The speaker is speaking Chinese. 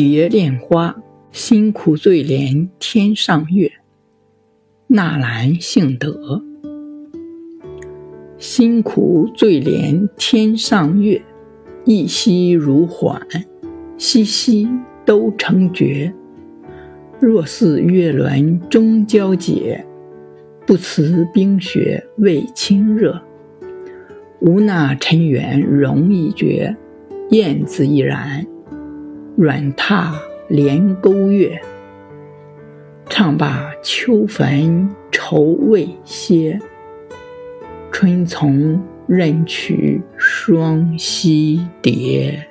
蝶恋花，辛苦最怜天上月。纳兰性德。辛苦最怜天上月，一夕如缓，夕夕都成绝。若似月轮终交解，不辞冰雪为亲热。无那尘缘容易绝，燕子亦然。软榻连钩月，唱罢秋坟愁未歇。春丛任取双栖蝶。